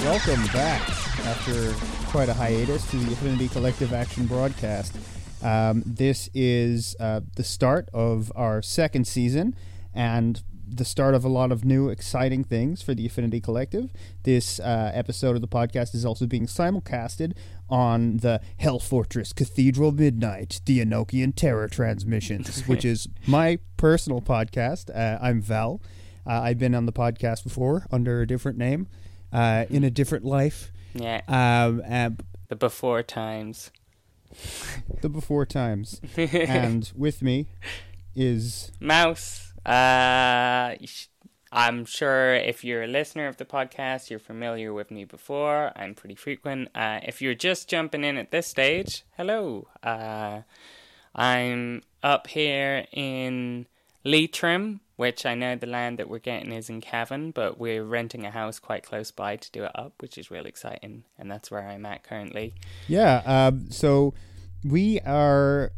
welcome back after quite a hiatus to the Affinity Collective Action broadcast. Um, this is uh, the start of our second season and the start of a lot of new exciting things for the Affinity Collective. This uh, episode of the podcast is also being simulcasted on the Hell Fortress Cathedral Midnight, the Enochian Terror Transmissions, which is my personal podcast. Uh, I'm Val. Uh, I've been on the podcast before under a different name, uh, in a different life. Yeah. Um, and the before times. the before times. and with me is Mouse. Uh, I'm sure if you're a listener of the podcast, you're familiar with me before. I'm pretty frequent. Uh, if you're just jumping in at this stage, hello. Uh, I'm up here in Leitrim, which I know the land that we're getting is in Cavan, but we're renting a house quite close by to do it up, which is real exciting. And that's where I'm at currently. Yeah. Um, so we are,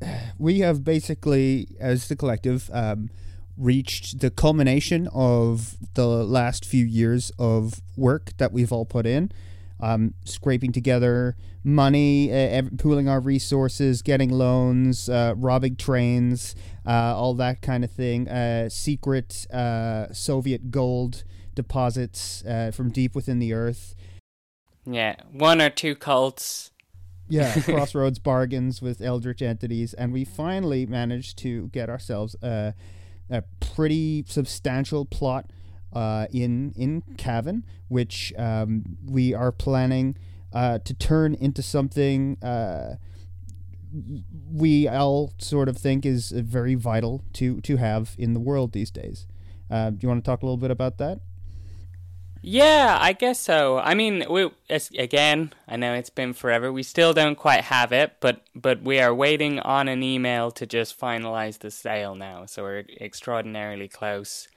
we have basically, as the collective, um, reached the culmination of the last few years of work that we've all put in. Um, scraping together money, uh, pooling our resources, getting loans, uh, robbing trains, uh, all that kind of thing. Uh, secret uh, Soviet gold deposits uh, from deep within the earth. Yeah, one or two cults. Yeah, crossroads bargains with eldritch entities, and we finally managed to get ourselves a, a pretty substantial plot uh, in in Cavan, which um, we are planning uh, to turn into something uh, we all sort of think is very vital to to have in the world these days. Uh, do you want to talk a little bit about that? Yeah, I guess so. I mean, we again, I know it's been forever. We still don't quite have it, but but we are waiting on an email to just finalize the sale now. So we're extraordinarily close,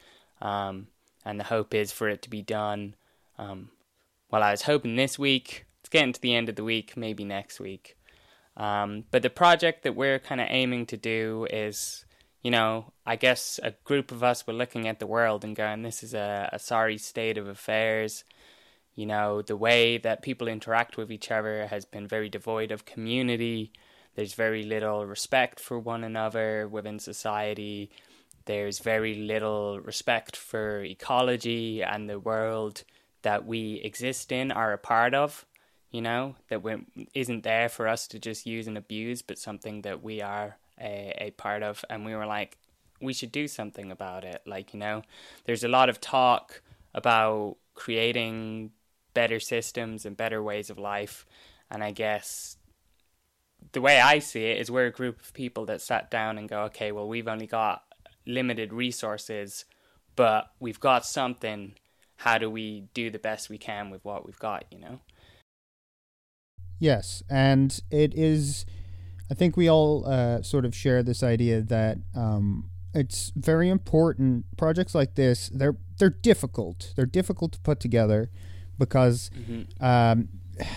um, and the hope is for it to be done. Um, well, I was hoping this week. It's getting to the end of the week, maybe next week. Um, but the project that we're kind of aiming to do is, you know, I guess a group of us were looking at the world and going, this is a, a sorry state of affairs. You know, the way that people interact with each other has been very devoid of community. There's very little respect for one another within society. There's very little respect for ecology and the world that we exist in, are a part of you know, that we, isn't there for us to just use and abuse, but something that we are a, a part of. And we were like, we should do something about it. Like, you know, there's a lot of talk about creating better systems and better ways of life. And I guess the way I see it is we're a group of people that sat down and go, okay, well, we've only got limited resources, but we've got something. How do we do the best we can with what we've got, you know? Yes, and it is. I think we all uh, sort of share this idea that um, it's very important. Projects like this, they're they're difficult. They're difficult to put together because mm-hmm. um,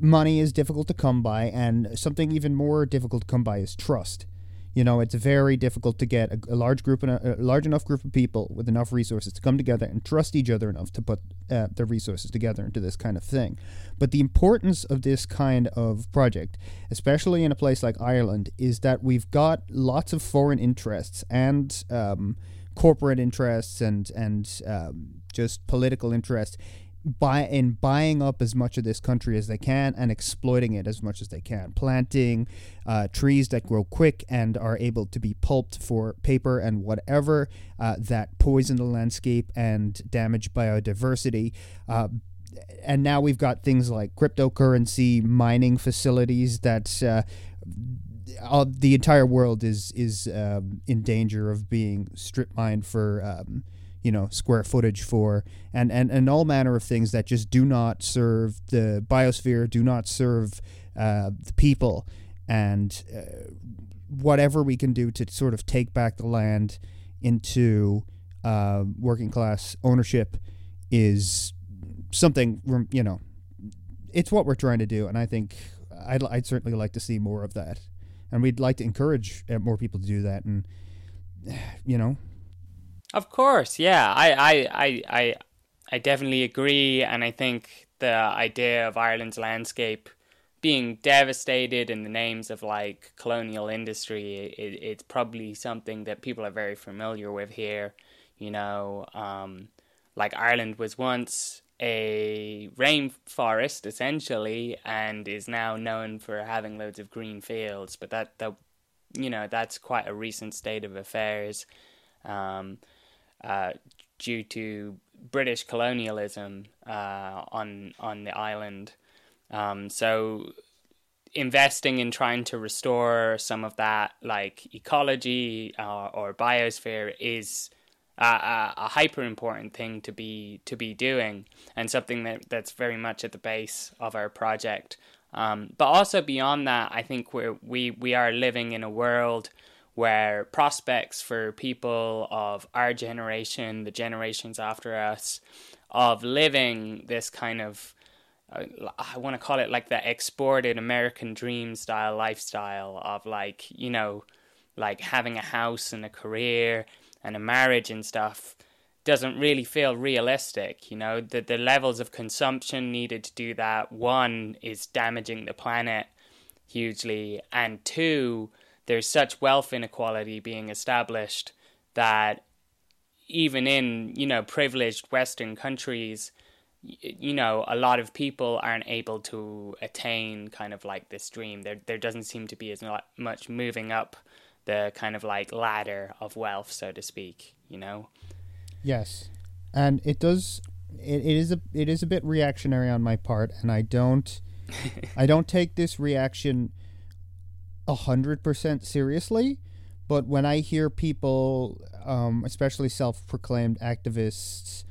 money is difficult to come by, and something even more difficult to come by is trust. You know, it's very difficult to get a, a large group and a, large enough group of people with enough resources to come together and trust each other enough to put uh, their resources together into this kind of thing. But the importance of this kind of project, especially in a place like Ireland, is that we've got lots of foreign interests and um, corporate interests and and um, just political interests buy in buying up as much of this country as they can and exploiting it as much as they can planting uh, trees that grow quick and are able to be pulped for paper and whatever uh, that poison the landscape and damage biodiversity. Uh, and now we've got things like cryptocurrency mining facilities that uh, all, the entire world is is um, in danger of being strip mined for um, you know square footage for. And, and and all manner of things that just do not serve the biosphere do not serve uh, the people. And uh, whatever we can do to sort of take back the land into uh, working class ownership is something you know it's what we're trying to do. And i think i'd, I'd certainly like to see more of that. And we'd like to encourage uh, more people to do that. And you know of course, yeah. I, I, I, I, I definitely agree, and I think the idea of Ireland's landscape being devastated in the names of like colonial industry, it, it's probably something that people are very familiar with here. You know, um, like Ireland was once a rainforest essentially, and is now known for having loads of green fields. But that that you know that's quite a recent state of affairs, um, uh, due to British colonialism uh, on on the island. Um, so investing in trying to restore some of that like ecology uh, or biosphere is a, hyper important thing to be to be doing and something that that's very much at the base of our project um, but also beyond that I think we we we are living in a world where prospects for people of our generation the generations after us of living this kind of uh, I want to call it like the exported American dream style lifestyle of like, you know, like having a house and a career and a marriage and stuff doesn't really feel realistic. You know, the, the levels of consumption needed to do that, one, is damaging the planet hugely, and two, there's such wealth inequality being established that even in, you know, privileged Western countries, you know a lot of people aren't able to attain kind of like this dream. There there doesn't seem to be as much moving up the kind of like ladder of wealth so to speak you know? Yes. And it does it, it is a it is a bit reactionary on my part and i don't i don't take this reaction a hundred percent seriously but when i hear people um, especially self-proclaimed activists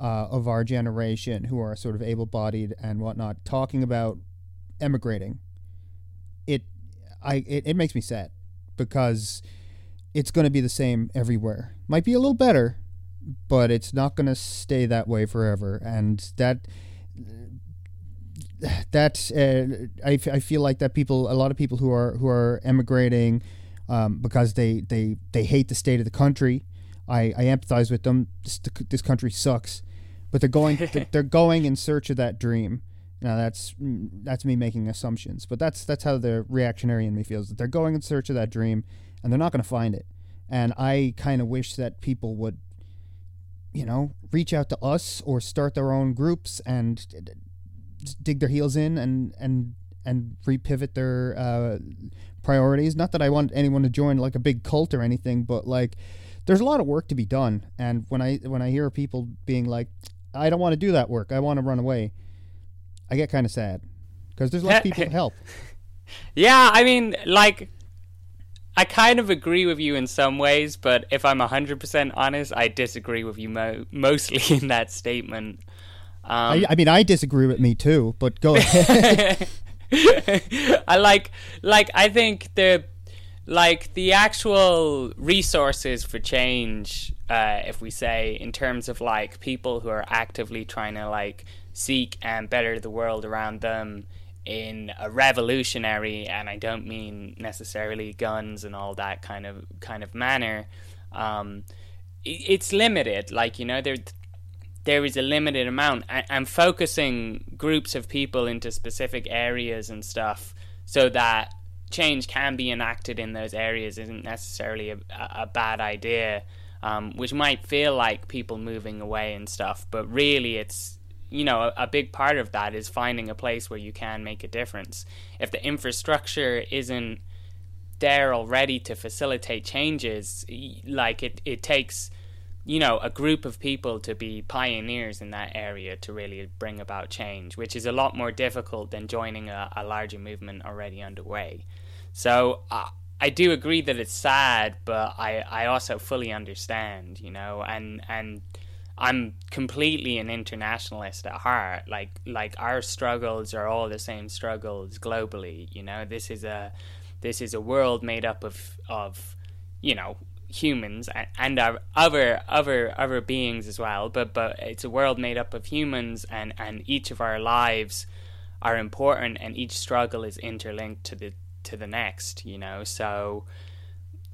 uh, of our generation who are sort of able-bodied and whatnot talking about emigrating it i it, it makes me sad because it's going to be the same everywhere. Might be a little better but it's not going to stay that way forever. And that that uh, I, I feel like that people a lot of people who are who are emigrating um, because they, they they hate the state of the country I, I empathize with them this, this country sucks but they're going they're going in search of that dream. Now that's that's me making assumptions, but that's that's how the reactionary in me feels that they're going in search of that dream, and they're not going to find it. And I kind of wish that people would, you know, reach out to us or start their own groups and dig their heels in and and and repivot their uh, priorities. Not that I want anyone to join like a big cult or anything, but like there's a lot of work to be done. And when I when I hear people being like, I don't want to do that work. I want to run away. I get kind of sad because there's less people to help. Yeah, I mean, like, I kind of agree with you in some ways, but if I'm 100% honest, I disagree with you mo- mostly in that statement. Um, I, I, mean, I disagree with me too, but go ahead. I like, like, I think the, like, the actual resources for change uh, if we say in terms of like people who are actively trying to like seek and better the world around them in a revolutionary and I don't mean necessarily guns and all that kind of kind of manner um, it's limited like you know there there is a limited amount and focusing groups of people into specific areas and stuff so that change can be enacted in those areas isn't necessarily a, a bad idea um, which might feel like people moving away and stuff, but really it's you know a, a, big part of that is finding a place where you can make a difference. If the infrastructure isn't there already to facilitate changes, like it, it takes you know a group of people to be pioneers in that area to really bring about change, which is a lot more difficult than joining a, a larger movement already underway. So uh, I do agree that it's sad, but I, I also fully understand, you know, and and I'm completely an internationalist at heart. Like like our struggles are all the same struggles globally, you know. This is a this is a world made up of of you know humans and, our other other other beings as well. But but it's a world made up of humans, and and each of our lives are important, and each struggle is interlinked to the to the next, you know. So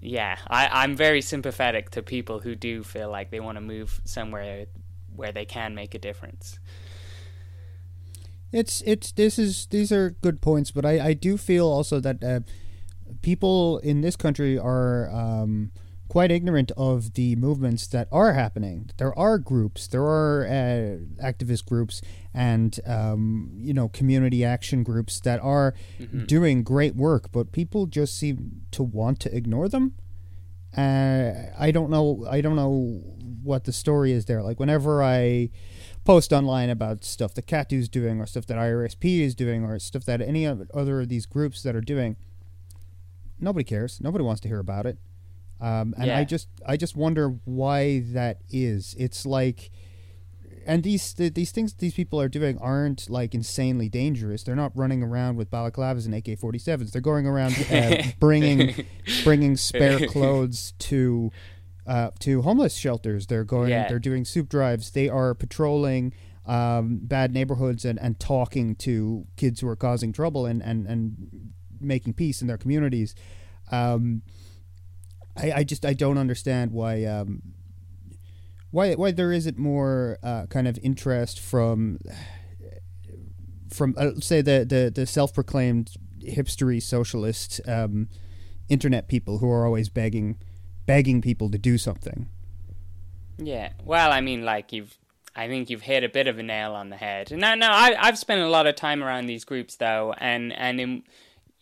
yeah, I, I'm very sympathetic to people who do feel like they want to move somewhere where they can make a difference. It's it's this is these are good points, but I I do feel also that uh, people in this country are um, quite ignorant of the movements that are happening. There are groups, there are uh, activist groups, and um, you know community action groups that are mm-hmm. doing great work, but people just seem to want to ignore them. Uh, I don't know. I don't know what the story is there. Like whenever I post online about stuff that CATU's doing, or stuff that IRSP is doing, or stuff that any other of these groups that are doing, nobody cares. Nobody wants to hear about it. Um, and yeah. I just I just wonder why that is. It's like, and these these things these people are doing aren't like insanely dangerous. They're not running around with balaclavas and AK forty sevens. They're going around uh, bringing bringing spare clothes to uh, to homeless shelters. They're going. Yeah. They're doing soup drives. They are patrolling. Um, bad neighborhoods and, and talking to kids who are causing trouble and, and, and making peace in their communities. Um, I, I just I don't understand why um, why why there isn't more uh, kind of interest from from uh, say the the, the self proclaimed hipstery socialist um, internet people who are always begging begging people to do something. Yeah, well, I mean, like you've I think you've hit a bit of a nail on the head. No, no, I, I've spent a lot of time around these groups though, and and in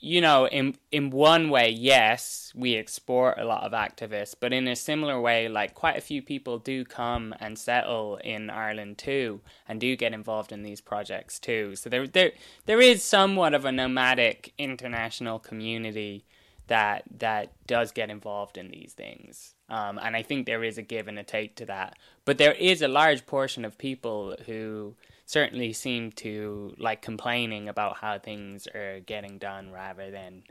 you know, in in one way, yes, we export a lot of activists, but in a similar way, like quite a few people do come and settle in Ireland too, and do get involved in these projects too. So there, there, there is somewhat of a nomadic international community that that does get involved in these things, um, and I think there is a give and a take to that. But there is a large portion of people who certainly seem to like complaining about how things are getting done rather than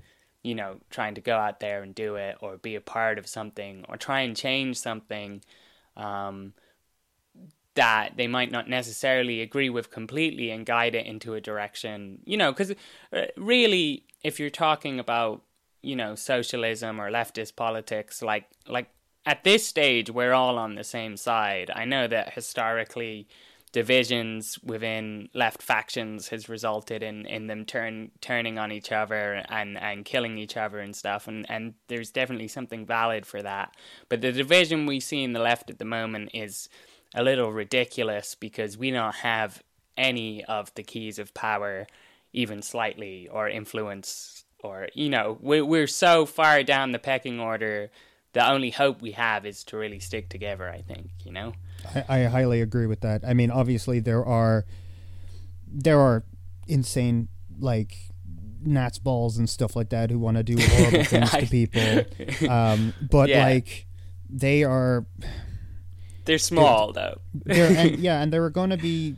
you know trying to go out there and do it or be a part of something or try and change something um, that they might not necessarily agree with completely and guide it into a direction you know because uh, really if you're talking about you know socialism or leftist politics like like at this stage we're all on the same side. I know that historically divisions within left factions has resulted in, in them turn turning on each other and, and killing each other and stuff and, and there's definitely something valid for that. But the division we see in the left at the moment is a little ridiculous because we don't have any of the keys of power even slightly or influence or you know we we're so far down the pecking order the only hope we have is to really stick together i think you know I, I highly agree with that. I mean, obviously there are there are insane like Nazbols and stuff like that who want to do horrible things to people. Um, but yeah. like they are they're small they're, though. they're, and, yeah, and there are going to be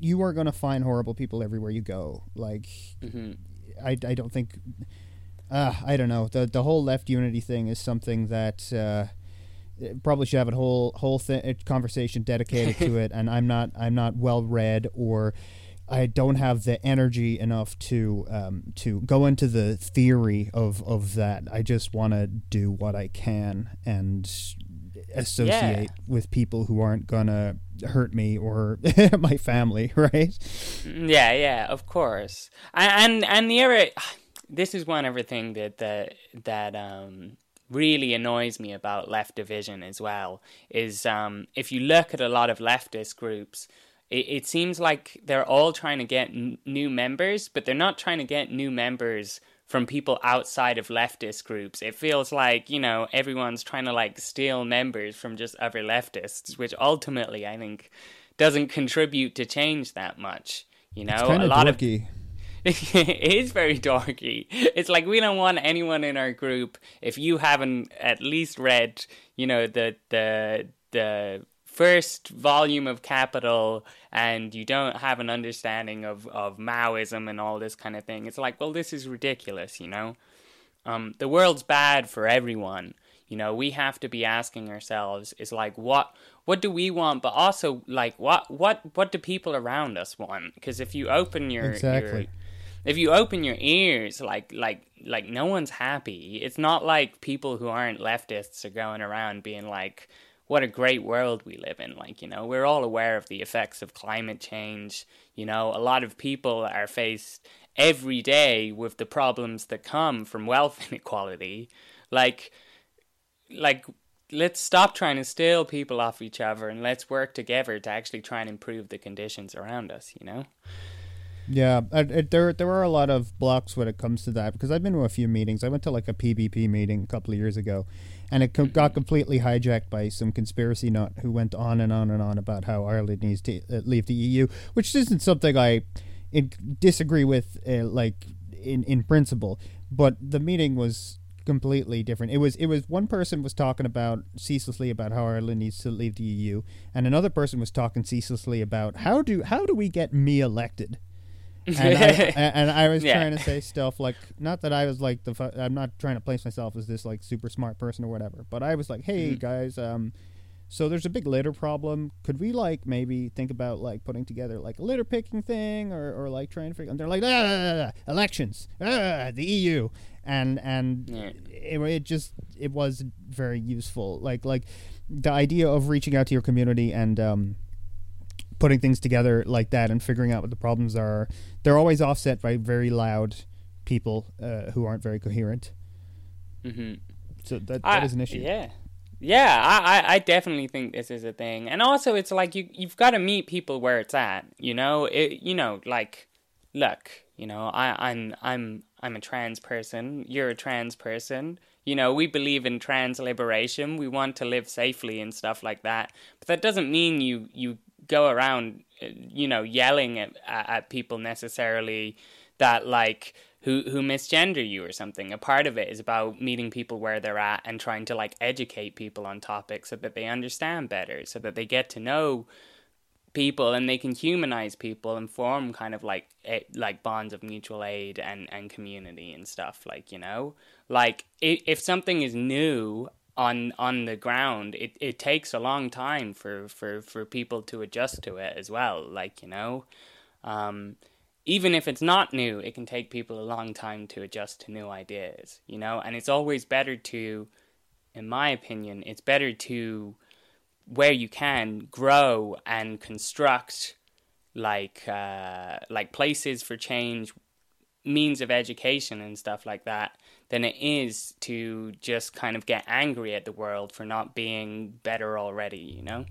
you are going to find horrible people everywhere you go. Like mm-hmm. I I don't think uh, I don't know. The the whole left unity thing is something that uh, probably should have a whole whole th- conversation dedicated to it. And I'm not I'm not well read or I don't have the energy enough to um, to go into the theory of of that. I just want to do what I can and associate yeah. with people who aren't gonna hurt me or my family, right? Yeah, yeah, of course. And and, and the other, this is one other thing that that that um really annoys me about left division as well is um, if you look at a lot of leftist groups, it, it seems like they're all trying to get n- new members, but they're not trying to get new members from people outside of leftist groups. It feels like, you know, everyone's trying to like steal members from just other leftists, which ultimately I think doesn't contribute to change that much. You know, a lot dorky. of it is very dorky. It's like we don't want anyone in our group if you haven't at least read, you know, the the the first volume of Capital and you don't have an understanding of, of Maoism and all this kind of thing. It's like, well, this is ridiculous, you know? Um, the world's bad for everyone. You know, we have to be asking ourselves is like what what do we want, but also like what what what do people around us want? Because if you open your, exactly. your if you open your ears, like like like no one's happy. It's not like people who aren't leftists are going around being like, what a great world we live in. Like, you know, we're all aware of the effects of climate change. You know, a lot of people are faced every day with the problems that come from wealth inequality. Like, like, let's stop trying to steal people off each other and let's work together to actually try and improve the conditions around us, you know? Yeah, there there are a lot of blocks when it comes to that because I've been to a few meetings. I went to like a PBP meeting a couple of years ago, and it co- got completely hijacked by some conspiracy nut who went on and on and on about how Ireland needs to uh, leave the EU, which isn't something I disagree with, uh, like in in principle. But the meeting was completely different. It was it was one person was talking about ceaselessly about how Ireland needs to leave the EU, and another person was talking ceaselessly about how do how do we get me elected and, I, and I was yeah. trying to say stuff like, not that I was like the, fu- I'm not trying to place myself as this like super smart person or whatever, but I was like, hey mm. guys, um, so there's a big litter problem. Could we like maybe think about like putting together like a litter picking thing or, or like trying to figure? And they're like, ah, ah, ah, ah elections, ah, the EU, and and it, it just it was very useful. Like like the idea of reaching out to your community and um putting things together like that and figuring out what the problems are. They're always offset by very loud people uh, who aren't very coherent. Mm-hmm. So that that I, is an issue. Yeah, yeah. I, I definitely think this is a thing, and also it's like you you've got to meet people where it's at. You know, it you know like look, you know, I I'm I'm I'm a trans person. You're a trans person. You know, we believe in trans liberation. We want to live safely and stuff like that. But that doesn't mean you you go around, uh, you know, yelling at at people necessarily that like who who misgender you or something. A part of it is about meeting people where they're at and trying to like educate people on topics so that they understand better, so that they get to know people and they can humanize people and form kind of like like bonds of mutual aid and and community and stuff like you know like if something is new on on the ground it, it takes a long time for, for, for people to adjust to it as well like you know? Um, even if it's not new it can take people a long time to adjust to new ideas you know? And it's always better to in my opinion it's better to where you can grow and construct like uh, like places for change means of education and stuff like that than it is to just kind of get angry at the world for not being better already, you know?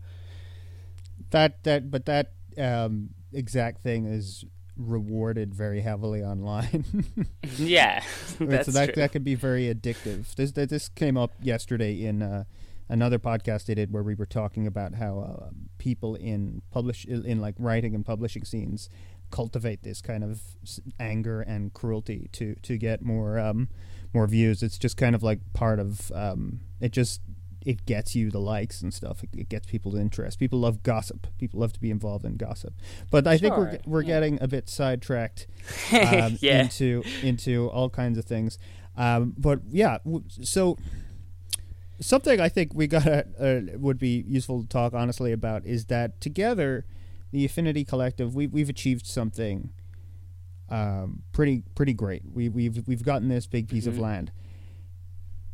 That that but that um, exact thing is rewarded very heavily online. yeah, that's so that true. that could be very addictive. This this came up yesterday in uh, another podcast I did where we were talking about how uh, people in publish in like writing and publishing scenes cultivate this kind of anger and cruelty to to get more um, more views. It's just kind of like part of um, it. Just it gets you the likes and stuff. It, it, gets people's interest. People love gossip. People love to be involved in gossip. But I sure. think we're we're yeah. getting a bit sidetracked um, yeah. into into all kinds of things. Um, but yeah, so something I think we got uh, would be useful to talk honestly about is that together, the Affinity Collective, we we've achieved something um, pretty pretty great. We, we've we've gotten this big piece mm-hmm. of land,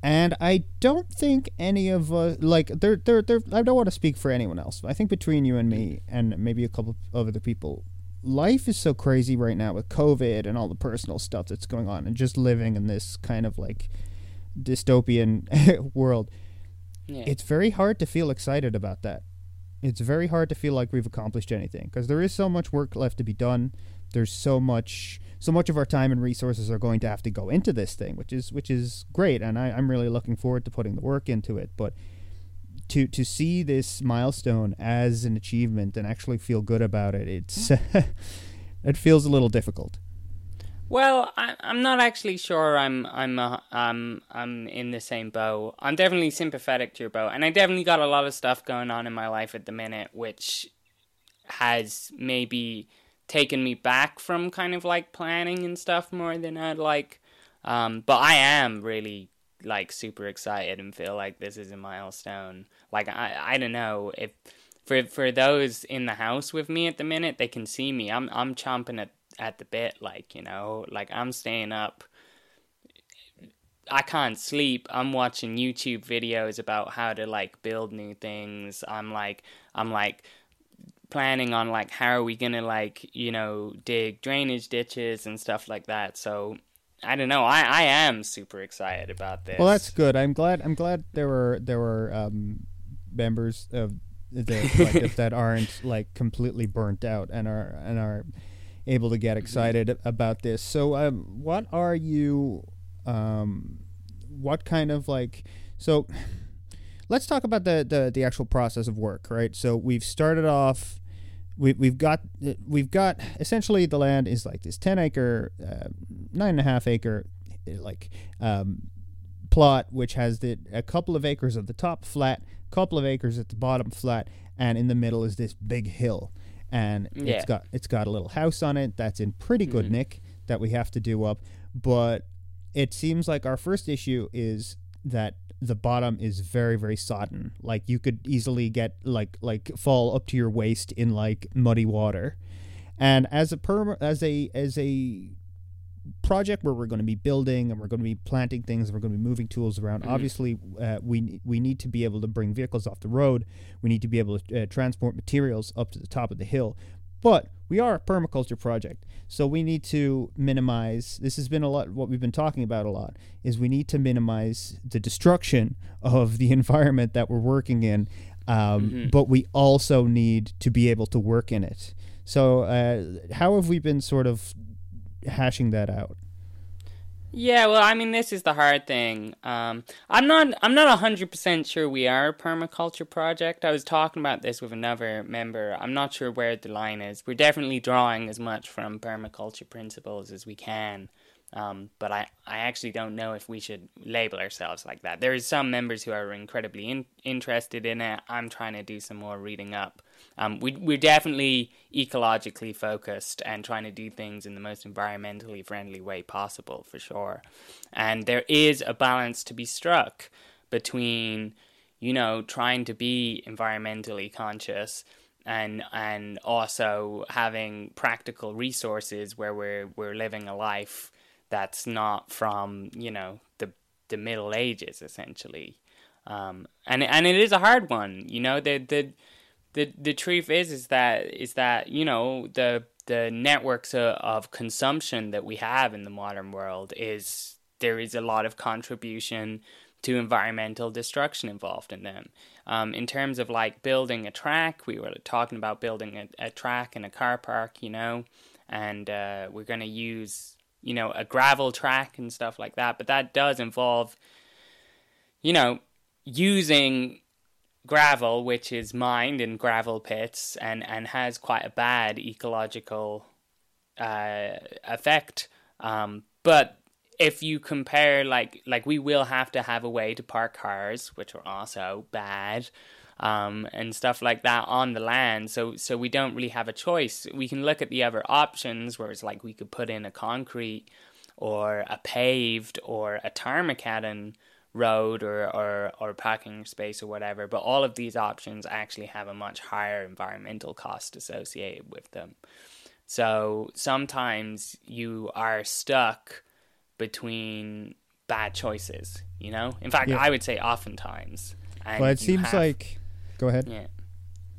and I don't think any of us like there there there. I don't want to speak for anyone else. I think between you and me, and maybe a couple of other people, life is so crazy right now with COVID and all the personal stuff that's going on, and just living in this kind of like dystopian world. Yeah. It's very hard to feel excited about that. It's very hard to feel like we've accomplished anything because there is so much work left to be done there's so much so much of our time and resources are going to have to go into this thing, which is which is great, and I, I'm really looking forward to putting the work into it. But to to see this milestone as an achievement and actually feel good about it, it's it feels a little difficult. Well, I, am not actually sure I'm I'm uh, I'm I'm in the same boat. I'm definitely sympathetic to your boat, and I definitely got a lot of stuff going on in my life at the minute, which has maybe taken me back from kind of like planning and stuff more than I'd like. Um, but I am really like super excited and feel like this is a milestone. Like I I don't know if for for those in the house with me at the minute, they can see me. I'm I'm chomping at at the bit, like you know, like I'm staying up I can't sleep. I'm watching YouTube videos about how to like build new things. I'm like I'm like planning on like how are we gonna like you know dig drainage ditches and stuff like that. So I don't know. I, I am super excited about this. Well, that's good. I'm glad. I'm glad there were there were um, members of the collective that aren't like completely burnt out and are and are able to get Mm-hmm. excited about this. So, um, what are you? Um, what kind of like? So, let's talk about the, the the actual process of work, right? So we've started off. We, we've got we've got essentially the land is like this 10 acre uh, nine and a half acre like um, plot which has the a couple of acres at the top flat couple of acres at the bottom flat and in the middle is this big hill and Yeah. it's got it's got a little house on it that's in pretty good Mhm. nick that we have to do up but it seems like our first issue is that the bottom is very very sodden. Like you could easily get like like fall up to your waist in like muddy water. And as a perm as a as a project where we're going to be building and we're going to be planting things and we're going to be moving tools around Mhm. obviously uh, we we need to be able to bring vehicles off the road. We need to be able to uh, transport materials up to the top of the hill but we are a permaculture project so we need to minimize this has been a lot what we've been talking about a lot is we need to minimize the destruction of the environment that we're working in um, Mhm. but we also need to be able to work in it so uh, how have we been sort of hashing that out Yeah, well, I mean, this is the hard thing. Um, I'm not, I'm not hundred percent sure we are a permaculture project. I was talking about this with another member. I'm not sure where the line is. We're definitely drawing as much from permaculture principles as we can, um, but I, I actually don't know if we should label ourselves like that. There is some members who are incredibly in, interested in it. I'm trying to do some more reading up. Um, we, we're definitely ecologically focused and trying to do things in the most environmentally friendly way possible, for sure. And there is a balance to be struck between, you know, trying to be environmentally conscious and and also having practical resources where we're we're living a life that's not from you know the the Middle Ages essentially. Um, and and it is a hard one, you know. The the the the truth is is that is that you know the the networks of, of consumption that we have in the modern world is there is a lot of contribution to environmental destruction involved in them. Um, in terms of like building a track, we were talking about building a, a track in a car park, you know, and uh, we're going to use you know a gravel track and stuff like that. But that does involve, you know, using gravel, which is mined in gravel pits and, and has quite a bad ecological uh, effect. Um, but if you compare, like, like we will have to have a way to park cars, which are also bad, um, and stuff like that on the land. So, so we don't really have a choice. We can look at the other options, where it's like we could put in a concrete or a paved or a tarmacadam road or, or, or parking space or whatever, but all of these options actually have a much higher environmental cost associated with them. So sometimes you are stuck between bad choices, you know? In fact, Yeah. I would say oftentimes. And well it seems have- like go ahead yeah.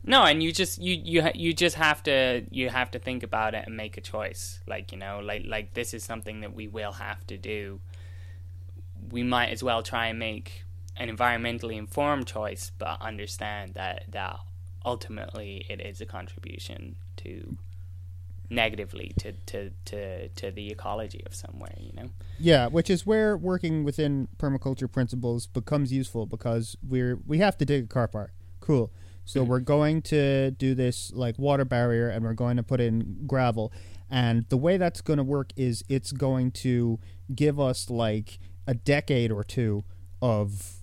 No, and you just you you you just have to you have to think about it and make a choice. Like you know, like like this is something that we will have to do. We might as well try and make an environmentally informed choice, but understand that that ultimately it is a contribution to negatively to to to to the ecology of somewhere. You know. Yeah, which is where working within permaculture principles becomes useful because we're we have to dig a car park. Cool. So we're going to do this like water barrier and we're going to put in gravel. And the way that's going to work is it's going to give us like a decade or two of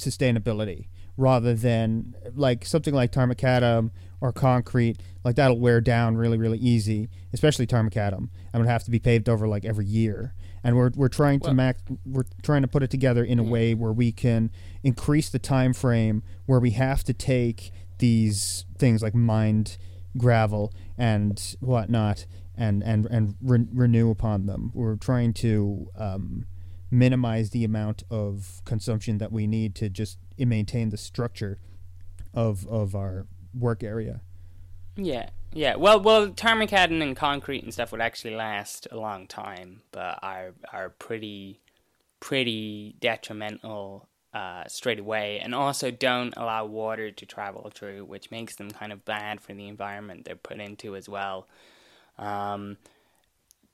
sustainability rather than like something like tarmacadam or concrete like that'll wear down really really easy especially tarmacadam and would have to be paved over like every year and we're we're trying to Well- max we're trying to put it together in a way where we can increase the time frame where we have to take these things like mined gravel and whatnot and and and re- renew upon them we're trying to um, minimize the amount of consumption that we need to just maintain the structure of of our work area. Yeah, yeah. Well, well, Tarmacadam and concrete and stuff would actually last a long time, but are are pretty pretty detrimental uh, straight away, and also don't allow water to travel through, which makes them kind of bad for the environment they're put into as well. Um,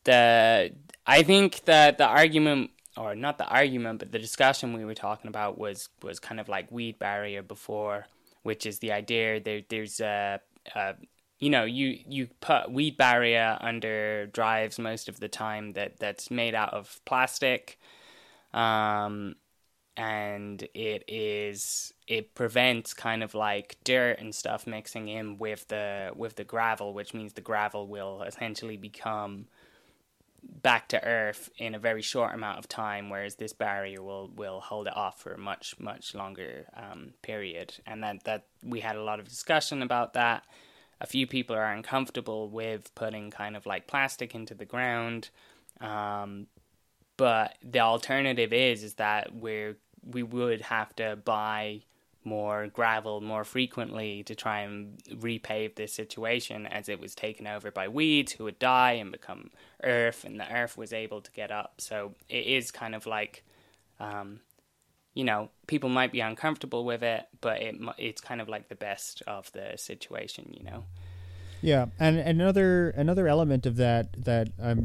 the I think that the argument, or not the argument, but the discussion we were talking about was was kind of like weed barrier before, which is the idea there there's a, a you know you you put weed barrier under drives most of the time that that's made out of plastic. Um and it is it prevents kind of like dirt and stuff mixing in with the with the gravel which means the gravel will essentially become back to earth in a very short amount of time whereas this barrier will will hold it off for a much much longer um, period. And that that we had a lot of discussion about that. A few people are uncomfortable with putting kind of like plastic into the ground um, but the alternative is is that we're we would have to buy more gravel more frequently to try and repave this situation as it was taken over by weeds who would die and become earth and the earth was able to get up. So it is kind of like um, you know people might be uncomfortable with it but it it's kind of like the best of the situation you know? Yeah and another another element of that that i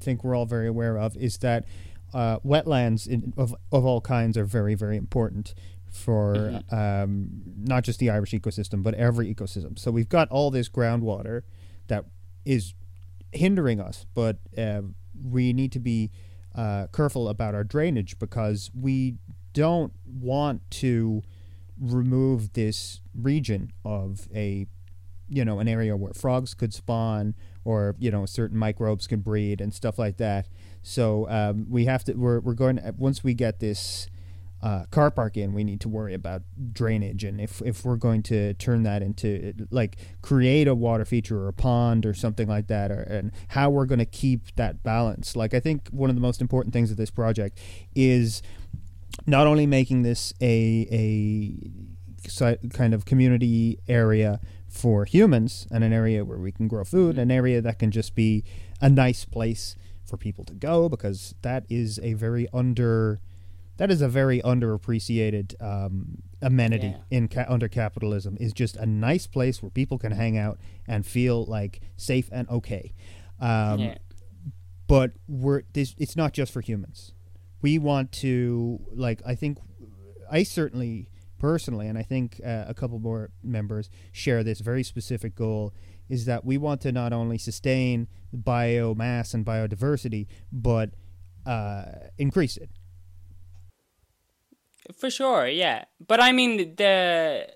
think we're all very aware of is that uh, wetlands in, of of all kinds are very very important for mm-hmm. um, not just the Irish ecosystem but every ecosystem. So we've got all this groundwater that is hindering us, but uh, we need to be uh, careful about our drainage because we don't want to remove this region of a you know an area where frogs could spawn or you know certain microbes can breed and stuff like that so um, we have to. We're we're going to, once we get this uh, car park in, we need to worry about drainage and if if we're going to turn that into like create a water feature or a pond or something like that, or and how we're going to keep that balance. Like I think one of the most important things of this project is not only making this a a kind of community area for humans and an area where we can grow food, an area that can just be a nice place for people to go because that is a very under that is a very underappreciated um, amenity yeah. in ca- under capitalism is just a nice place where people can hang out and feel like safe and okay um, yeah. but we're this it's not just for humans we want to like i think i certainly personally and i think uh, a couple more members share this very specific goal is that we want to not only sustain biomass and biodiversity, but uh, increase it. For sure, yeah. But I mean, the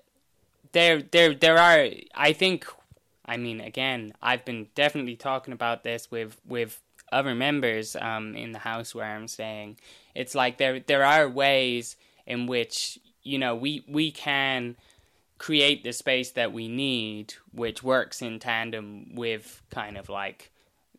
there there there are. I think. I mean, again, I've been definitely talking about this with with other members um, in the house where I'm staying. It's like there there are ways in which you know we we can create the space that we need, which works in tandem with kind of like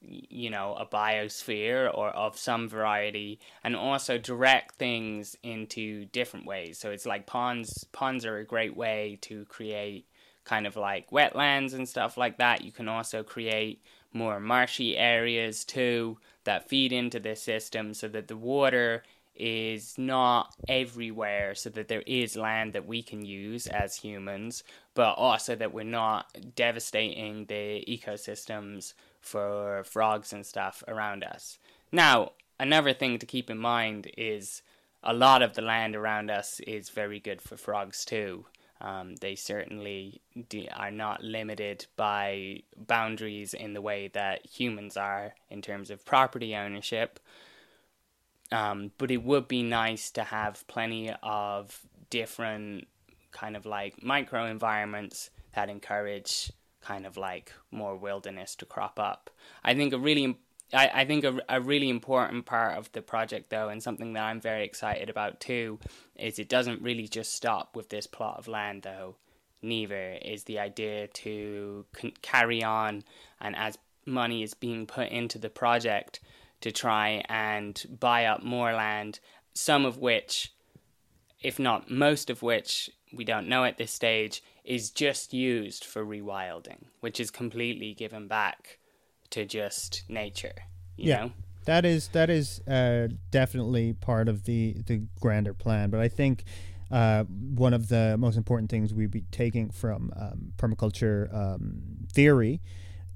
you know a biosphere or of some variety and also direct things into different ways. So it's like ponds ponds are a great way to create kind of like wetlands and stuff like that. You can also create more marshy areas too that feed into this system so that the water is not everywhere so that there is land that we can use as humans, but also that we're not devastating the ecosystems for frogs and stuff around us. Now, another thing to keep in mind is a lot of the land around us is very good for frogs too. Um, they certainly are not limited by boundaries in the way that humans are in terms of property ownership. Um, but it would be nice to have plenty of different kind of like micro environments that encourage kind of like more wilderness to crop up. I think a really I, I think a, a really important part of the project though and something that I'm very excited about too is it doesn't really just stop with this plot of land though neither is the idea to con- carry on and as money is being put into the project to try and buy up more land, some of which, if not most of which, we don't know at this stage, is just used for rewilding, which is completely given back to just nature. You Yeah. know? That is that is uh, definitely part of the the grander plan. But I think uh, one of the most important things we'd be taking from um, permaculture um, theory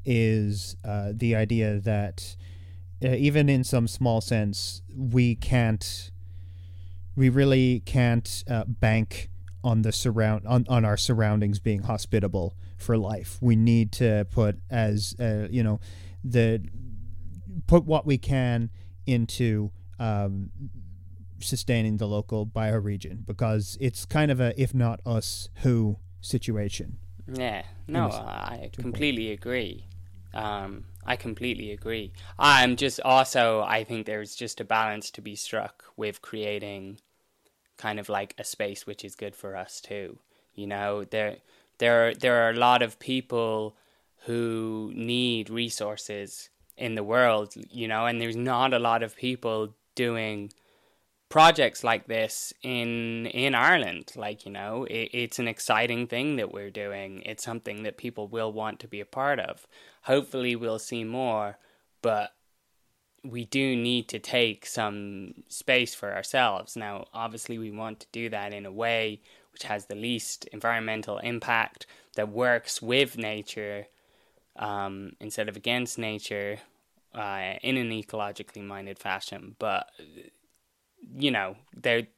is uh, the idea that uh, even in some small sense, we can't, we really can't uh, bank on the surround on, on our surroundings being hospitable for life. We need to put as uh, you know the put what we can into um, sustaining the local bioregion because it's kind of a if not us who situation. Yeah, no, I completely agree. Um, I completely agree. I'm just also, I think there's just a balance to be struck with creating kind of like a space which is good for us too. You know, there, there, there are a lot of people who need resources in the world. You know, and there's not a lot of people doing projects like this in in Ireland. Like you know, it, it's an exciting thing that we're doing. It's something that people will want to be a part of. Hopefully, we'll see more, but we do need to take some space for ourselves. Now, obviously, we want to do that in a way which has the least environmental impact, that works with nature um, instead of against nature uh, in an ecologically minded fashion. But you know, there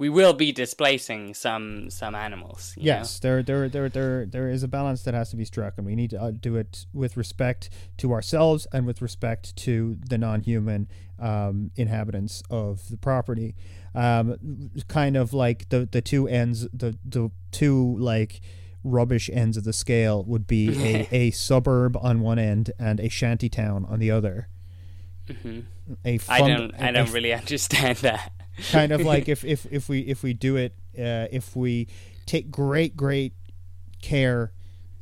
we will be displacing some some animals. you Yes, there, there, there, there, there is a balance that has to be struck, and we need to uh, do it with respect to ourselves and with respect to the non-human um, inhabitants of the property. Um, kind of like the the two ends, the the two like rubbish ends of the scale would be a, a suburb on one end and a shanty town on the other. know? Mhm. A I fun- don't I don't a really understand that. Kind of like if, if if we if we do it uh, if we take great great care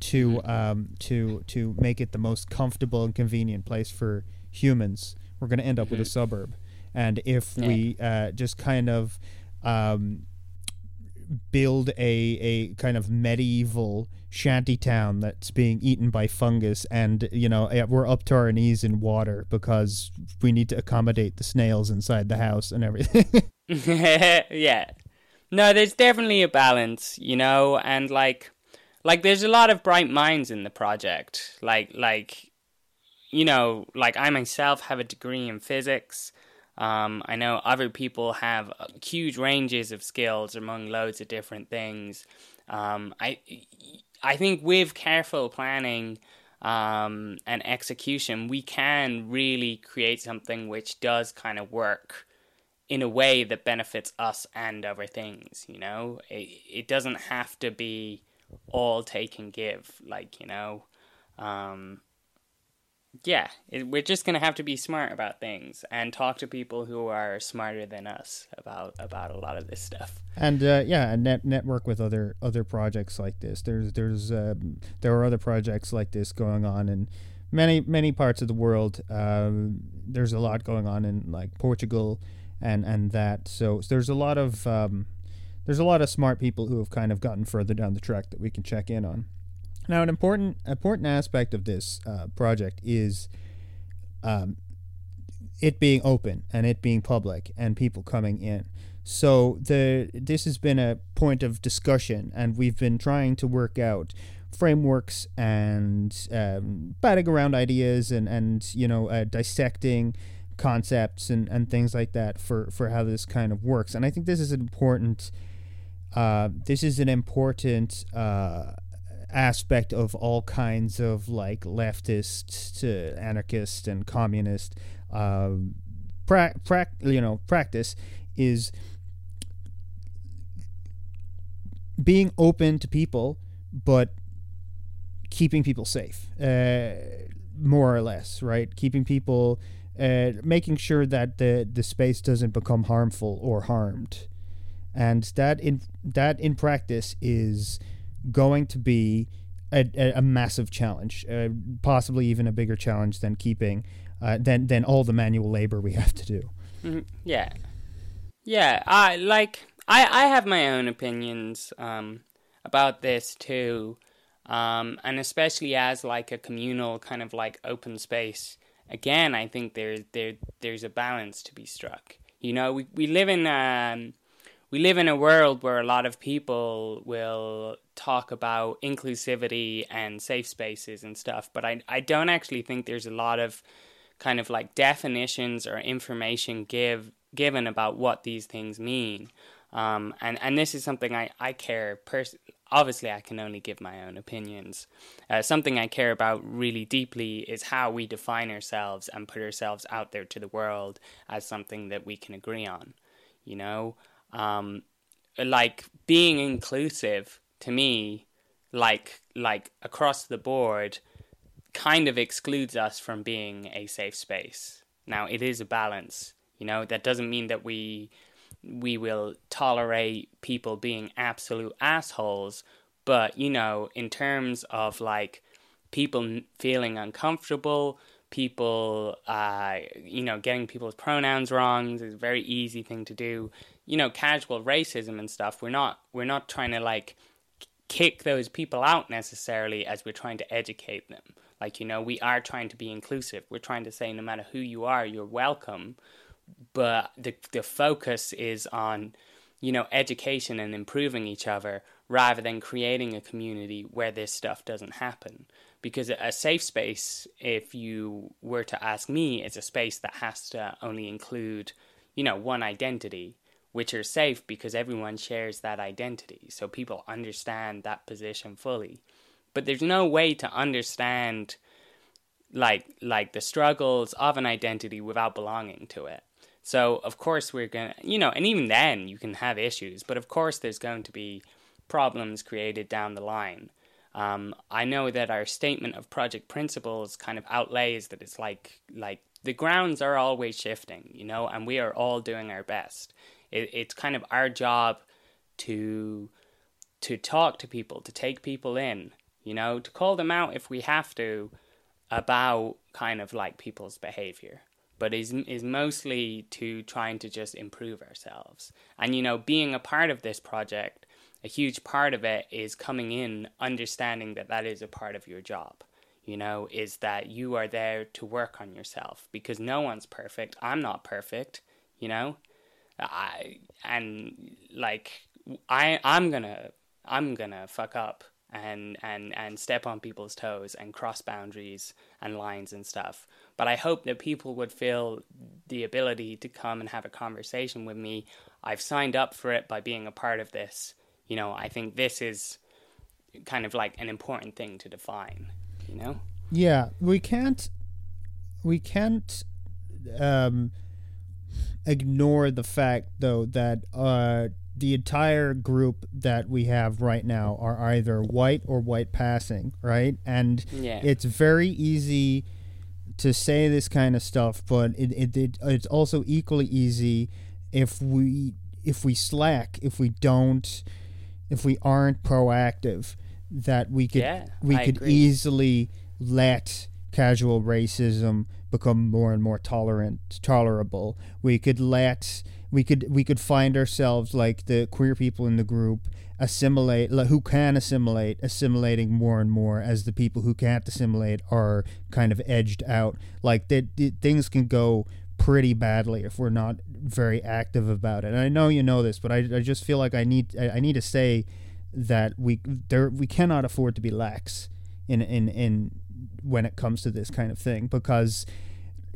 to um, to to make it the most comfortable and convenient place for humans we're going to end up with a suburb. And if we uh, just kind of um, build a a kind of medieval shanty town that's being eaten by fungus and you know we're up to our knees in water because we need to accommodate the snails inside the house and everything yeah. No, there's definitely a balance, you know, and like like there's a lot of bright minds in the project. Like like you know, like I myself have a degree in physics. Um, I know other people have uh, huge ranges of skills among loads of different things. Um, I I think with careful planning um, and execution, we can really create something which does kind of work in a way that benefits us and other things. You know, it it doesn't have to be all take and give. Like you know, um, yeah, it, we're just gonna have to be smart about things and talk to people who are smarter than us about about a lot of this stuff. and uh, yeah, and net network with other other projects like this. There's there's um, there are other projects like this going on in many many parts of the world. Um, there's a lot going on in like Portugal and and that. So, there's a lot of um, there's a lot of smart people who have kind of gotten further down the track that we can check in on. Now, an important important aspect of this uh, project is um, it being open and it being public and people coming in. So the this has been a point of discussion, and we've been trying to work out frameworks and um, batting around ideas and and you know uh, dissecting concepts and, and things like that for for how this kind of works. And I think this is an important uh, this is an important uh, aspect of all kinds of like leftist to anarchist and communist um, pra- prac- you know practice is being open to people but keeping people safe uh, more or less right? Keeping people uh, making sure that the the space doesn't become harmful or harmed. And that in that in practice is going to be a, a, massive challenge, uh, possibly even a bigger challenge than keeping uh, than than all the manual labor we have to do. Mm-hmm. Yeah, yeah. I like. I I have my own opinions um, about this too, um, and especially as like a communal kind of like open space. Again, I think there's there there's a balance to be struck. You know, we we live in um, we live in a world where a lot of people will talk about inclusivity and safe spaces and stuff, but I I don't actually think there's a lot of kind of like definitions or information give given about what these things mean. Um, and and this is something I I care pers- obviously I can only give my own opinions. Uh, something I care about really deeply is how we define ourselves and put ourselves out there to the world as something that we can agree on. You know, um, like being inclusive to me like like across the board kind of excludes us from being a safe space. Now it is a balance you know? That doesn't mean that we we will tolerate people being absolute assholes but you know in terms of like people feeling uncomfortable people uh you know getting people's pronouns wrong is a very easy thing to do you know casual racism and stuff we're not we're not trying to like kick those people out necessarily as we're trying to educate them. Like you know we are trying to be inclusive. We're trying to say no matter who you are you're welcome. But the the focus is on you know education and improving each other rather than creating a community where this stuff doesn't happen. Because a safe space if you were to ask me is a space that has to only include you know one identity which are safe because everyone shares that identity. So people understand that position fully. But there's no way to understand like like the struggles of an identity without belonging to it. So of course we're gonna you know, and even then you can have issues, but of course there's going to be problems created down the line. Um, I know that our statement of project principles kind of outlays that it's like like the grounds are always shifting, you know, and we are all doing our best it, it's kind of our job to to talk to people, to take people in, you know, to call them out if we have to about kind of like people's behavior. But is is mostly to trying to just improve ourselves. And you know, being a part of this project, a huge part of it is coming in understanding that that is a part of your job you know, is that you are there to work on yourself because no one's perfect. I'm not perfect, you know? I and like I I'm gonna I'm gonna fuck up and and and step on people's toes and cross boundaries and lines and stuff. But I hope that people would feel the ability to come and have a conversation with me. I've signed up for it by being a part of this. You know, I think this is kind of like an important thing to define, you know? Yeah, we can't we can't um ignore the fact though that uh, the entire group that we have right now are either white or white passing, right? And yeah. it's very easy to say this kind of stuff, but it, it, it it's also equally easy if we if we slack, if we don't, if we aren't proactive, that we could yeah, we I could agree. easily let casual racism become more and more tolerant tolerable. We could let we could we could find ourselves like the queer people in the group assimilate who can assimilate assimilating more and more as the people who can't assimilate are kind of edged out. Like that things can go pretty badly if we're not very active about it. And i know you know this but i, I just feel like i need I, I need to say that we there we cannot afford to be lax in in in when it comes to this kind of thing because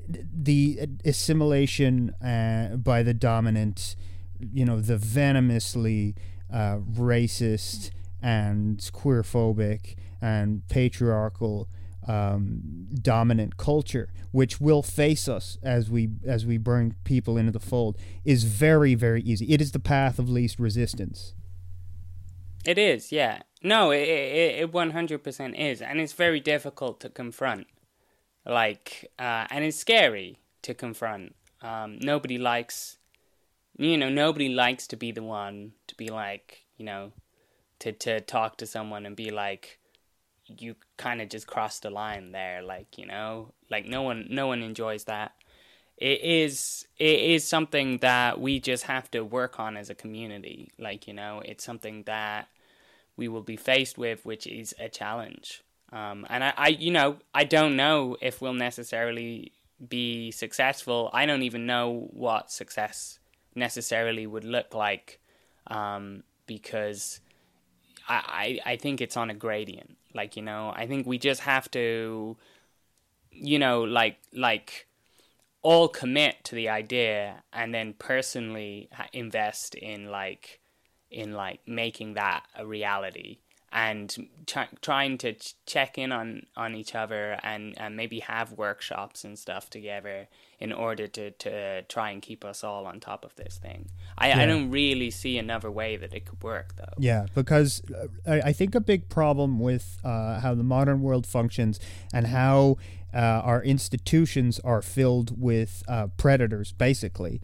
the assimilation uh, by the dominant, you know, the venomously uh, racist and queerphobic and patriarchal um, dominant culture, which will face us as we as we bring people into the fold, is very very easy. It is the path of least resistance. It is, yeah. No, it it one hundred percent is, and it's very difficult to confront. Like, uh, and it's scary to confront. Um, nobody likes, you know, nobody likes to be the one to be like, you know, to to talk to someone and be like, you kind of just cross the line there like you know like no one no one enjoys that it is it is something that we just have to work on as a community. Like you know it's something that we will be faced with which is a challenge. Um, and I, I you know i don't know if we'll necessarily be successful. I don't even know what success necessarily would look like um, because I, I I think it's on a gradient. Like you know, I think we just have to, you know, like like all commit to the idea and then personally invest in like in like making that a reality and ch- trying to ch- check in on, on each other and, and maybe have workshops and stuff together in order to, to try and keep us all on top of this thing. I, yeah. I don't really see another way that it could work, though. Yeah, because uh, I think a big problem with uh, how the modern world functions and how uh, our institutions are filled with uh, predators, basically,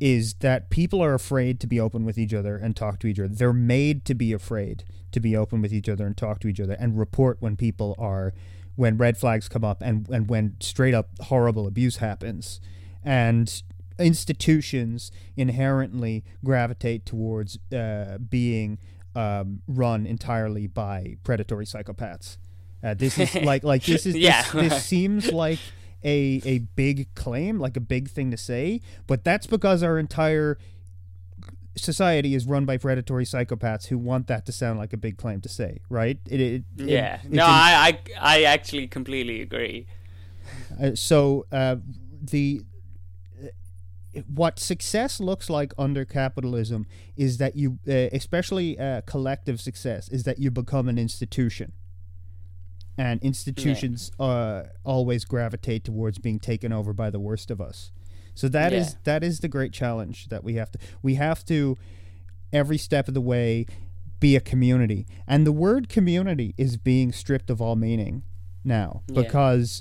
is that people are afraid to be open with each other and talk to each other. They're made to be afraid to be open with each other and talk to each other and report when people are when red flags come up and, and when straight up horrible abuse happens. And institutions inherently gravitate towards uh, being um, run entirely by predatory psychopaths. Uh, this is like like this is yeah. this, this seems like a a big claim, like a big thing to say, but that's because our entire society is run by predatory psychopaths who want that to sound like a big claim to say, right? It, it, yeah. It, no, I, I I actually completely agree. Uh, so uh, the what success looks like under capitalism is that you, uh, especially uh, collective success, is that you become an institution and institutions yeah. uh, always gravitate towards being taken over by the worst of us. So that yeah. is that is the great challenge that we have to we have to every step of the way be a community. And the word community is being stripped of all meaning now yeah. because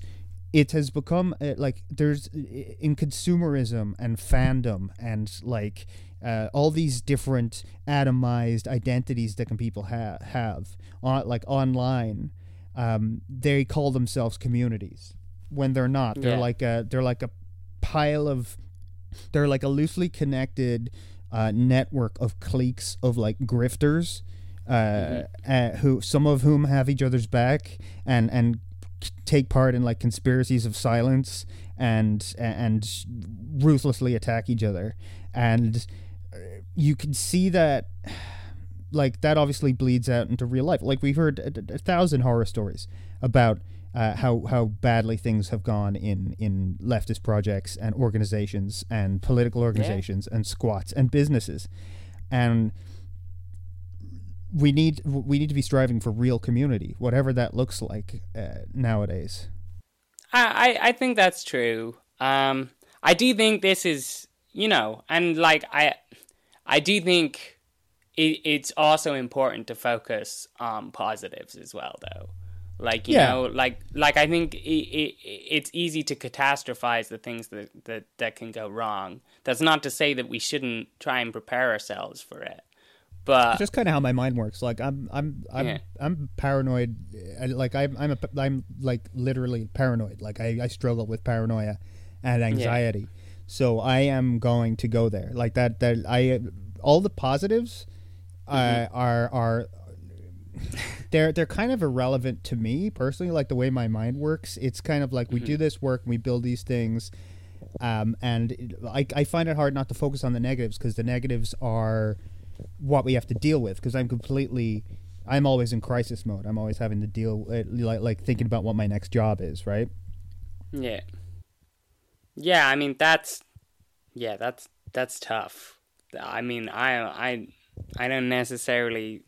it has become uh, like there's in consumerism and fandom and like uh, all these different atomized identities that can people ha- have on like online um, they call themselves communities when they're not. They're yeah. like a they're like a pile of they're like a loosely connected uh, network of cliques of like grifters. Uh, mm-hmm. uh, who some of whom have each other's back and and take part in like conspiracies of silence and and ruthlessly attack each other and uh, you can see that like that obviously bleeds out into real life. Like we've heard a, a thousand horror stories about uh, how how badly things have gone in in leftist projects and organizations and political organizations yeah. and squats and businesses, and we need we need to be striving for real community, whatever that looks like uh, nowadays. I I think that's true. Um, I do think this is you know, and like I I do think it, it's also important to focus on positives as well, though. Like you yeah. know, like like I think it, it, it's easy to catastrophize the things that, that that can go wrong. That's not to say that we shouldn't try and prepare ourselves for it, but it's just kind of how my mind works. Like I'm I'm I'm yeah. I'm paranoid. Uh, like I'm I'm a, I'm like literally paranoid. Like I, I struggle with paranoia and anxiety. Yeah. So I am going to go there. Like that that I all the positives mm-hmm. uh, are are they're they're kind of irrelevant to me personally. Like the way my mind works, it's kind of like we mm-hmm. do this work, and we build these things, um, and I I find it hard not to focus on the negatives because the negatives are what we have to deal with. Because I'm completely I'm always in crisis mode. I'm always having to deal uh, like like thinking about what my next job is, right? Yeah. Yeah, I mean that's yeah, that's that's tough. I mean, I I I don't necessarily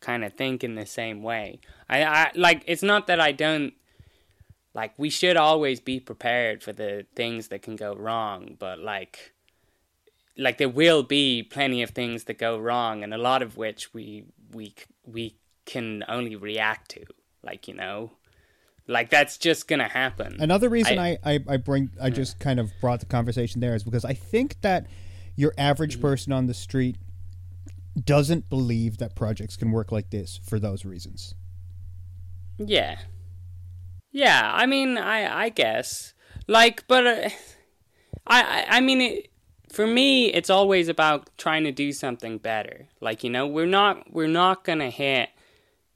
kind of think in the same way. I, I like it's not that I don't like we should always be prepared for the things that can go wrong, but like like there will be plenty of things that go wrong and a lot of which we we we can only react to. Like, you know, like that's just gonna happen. Another reason I, I, I bring I just kind of brought the conversation there is because I think that your average mm-hmm. person on the street doesn't believe that projects can work like this for those reasons. Yeah. Yeah, I mean, I I guess like, but uh, I I, mean, it, for me, it's always about trying to do something better. Like you know, we're not we're not gonna hit,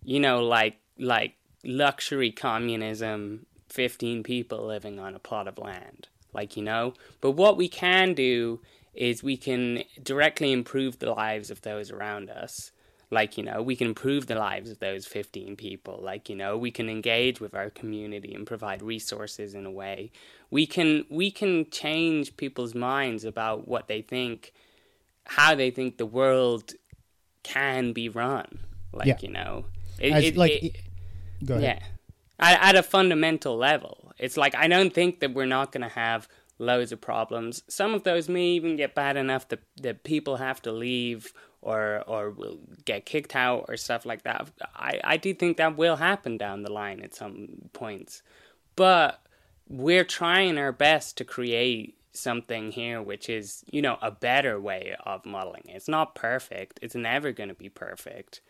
you know, like like luxury communism, fifteen people living on a plot of land. Like you know, but what we can do is we can directly improve the lives of those around us. Like you know we can improve the lives of those 15 people. Like you know we can engage with our community and provide resources in a way. We can we can change people's minds about what they think how they think the world can be run. Like yeah. you know it, As, it, like it, go ahead. yeah. At, at a fundamental level. It's like i don't think that we're not going to have loads of problems some of those may even get bad enough that, that people have to leave or or will get kicked out or stuff like that. I, I do think that will happen down the line at some points. But we're trying our best to create something here which is, you know, a better way of modeling. It's not perfect. It's never going to be perfect.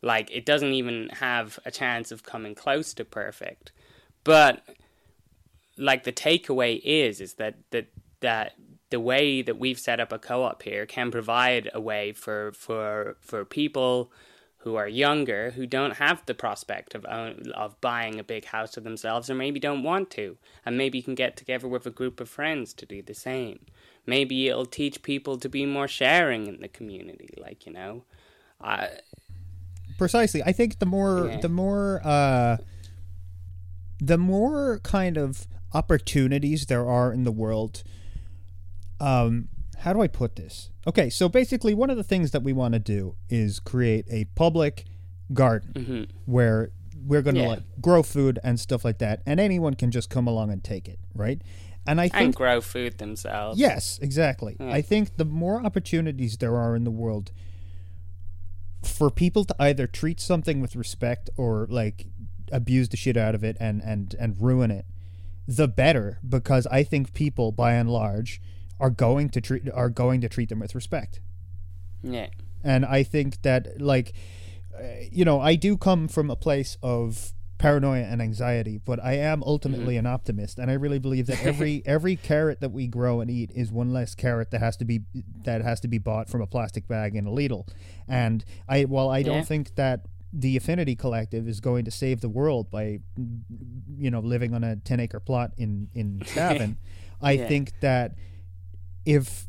Like it doesn't even have a chance of coming close to perfect. But like the takeaway is is that that that the way that we've set up a co-op here can provide a way for for for people who are younger who don't have the prospect of own, of buying a big house for themselves or maybe don't want to. And maybe you can get together with a group of friends to do the same. Maybe it'll teach people to be more sharing in the community like you know uh, precisely. I think the more yeah. the more uh the more kind of opportunities there are in the world um, how do I put this? Okay, so basically, one of the things that we want to do is create a public garden mm-hmm. where we're going to yeah. like grow food and stuff like that, and anyone can just come along and take it, right? And I think and grow food themselves. Yes, exactly. Yeah. I think the more opportunities there are in the world for people to either treat something with respect or like abuse the shit out of it and and and ruin it, the better. Because I think people, by and large, are going to treat are going to treat them with respect. Yeah. And I think that like uh, you know, I do come from a place of paranoia and anxiety, but I am ultimately mm-hmm. an optimist, and I really believe that every every carrot that we grow and eat is one less carrot that has to be that has to be bought from a plastic bag in a Lidl. And I, while I don't think that the Affinity Collective is going to save the world by, you know, living on a ten acre plot in in Cavan, I yeah. think that if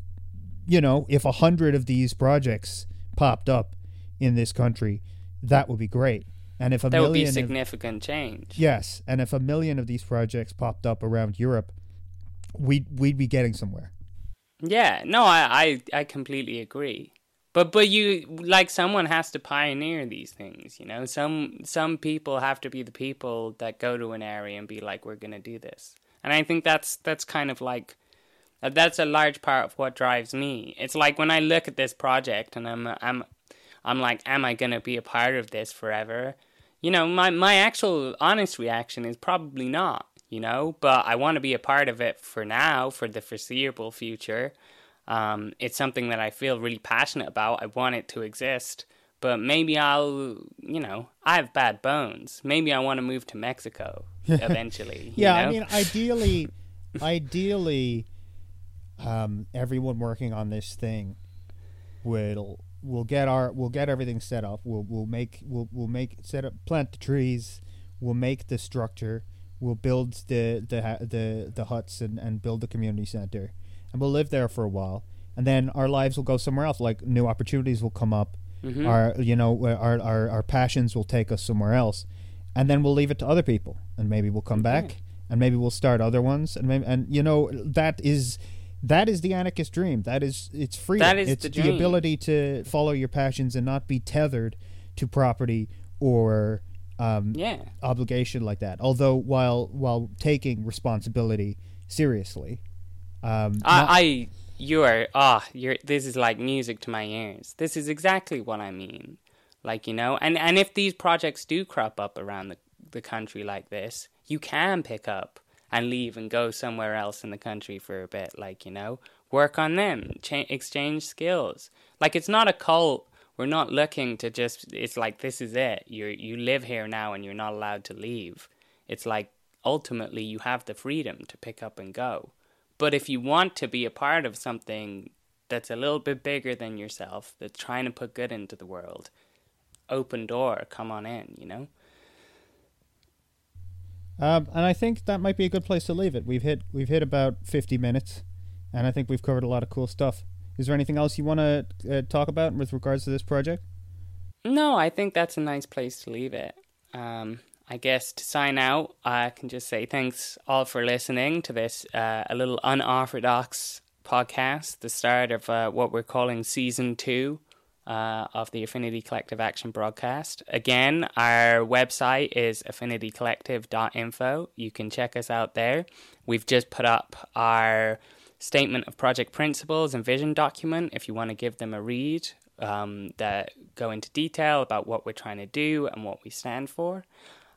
you know if a hundred of these projects popped up in this country, that would be great. And if a that million would be significant of, change. Yes, and if a million of these projects popped up around Europe, we'd we'd be getting somewhere. Yeah, no, I, I I completely agree. But but you like someone has to pioneer these things, you know. Some some people have to be the people that go to an area and be like, we're gonna do this. And I think that's that's kind of like uh, that's a large part of what drives me. It's like when I look at this project and I'm I'm I'm like, am I gonna be a part of this forever? You know, my my actual honest reaction is probably not. You know, but I want to be a part of it for now, for the foreseeable future. Um, it's something that I feel really passionate about. I want it to exist, but maybe I'll, you know, I have bad bones. Maybe I want to move to Mexico eventually. yeah, you know? I mean, ideally, ideally, um, everyone working on this thing will will get our we'll get everything set up. We'll we'll make we'll we'll make set up plant the trees. We'll make the structure. We'll build the the the the huts and and build the community center, and we'll live there for a while. And then our lives will go somewhere else. Like new opportunities will come up. Mm-hmm. Our you know our, our our passions will take us somewhere else, and then we'll leave it to other people. And maybe we'll come okay. back, and maybe we'll start other ones. And maybe and you know that is that is the anarchist dream. That is it's freedom. That is it's the, the ability to follow your passions and not be tethered to property or um, yeah. obligation like that. Although while while taking responsibility seriously, um, I, I you are ah you're this is like music to my ears. This is exactly what I mean. Like you know, and and if these projects do crop up around the the country like this, you can pick up and leave and go somewhere else in the country for a bit. Like, you know, work on them, cha- exchange skills. Like, it's not a cult we're not looking to just it's like this is it you you live here now and you're not allowed to leave it's like ultimately you have the freedom to pick up and go but if you want to be a part of something that's a little bit bigger than yourself that's trying to put good into the world open door come on in you know um, and I think that might be a good place to leave it. We've hit we've hit about fifty minutes, and I think we've covered a lot of cool stuff. Is there anything else you want to uh, talk about with regards to this project? No, I think that's a nice place to leave it. Um, I guess to sign out, I can just say thanks all for listening to this uh, a little unorthodox podcast, the start of uh, what we're calling season two uh, of the Affinity Collective Action broadcast. Again, our website is affinitycollective.info. You can check us out there. We've just put up our statement of project principles and vision document if you want to give them a read um, that go into detail about what we're trying to do and what we stand for.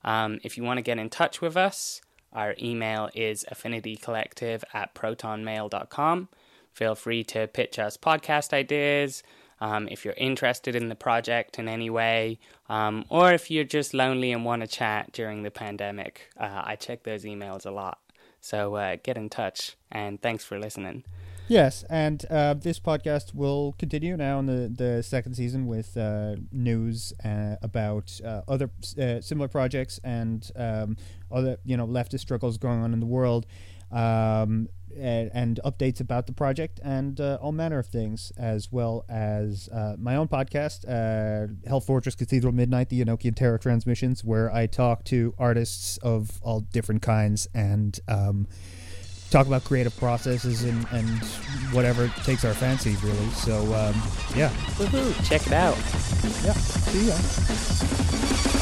Um, if you want to get in touch with us, our email is affinitycollective at protonmail.com. Feel free to pitch us podcast ideas, um, if you're interested in the project in any way, um, or if you're just lonely and want to chat during the pandemic. Uh, I check those emails a lot. So uh, get in touch, and thanks for listening. Yes, and uh, this podcast will continue now in the, the second season with uh, news uh, about uh, other uh, similar projects and um, other you know leftist struggles going on in the world. Um, and, and, updates about the project and uh, all manner of things, as well as my own podcast, Hell Fortress Cathedral Midnight, the Enochian Terror Transmissions, where I talk to artists of all different kinds and um, talk about creative processes and, and whatever takes our fancy, really. So, um, yeah. Woohoo! Check it out. Yeah. See ya.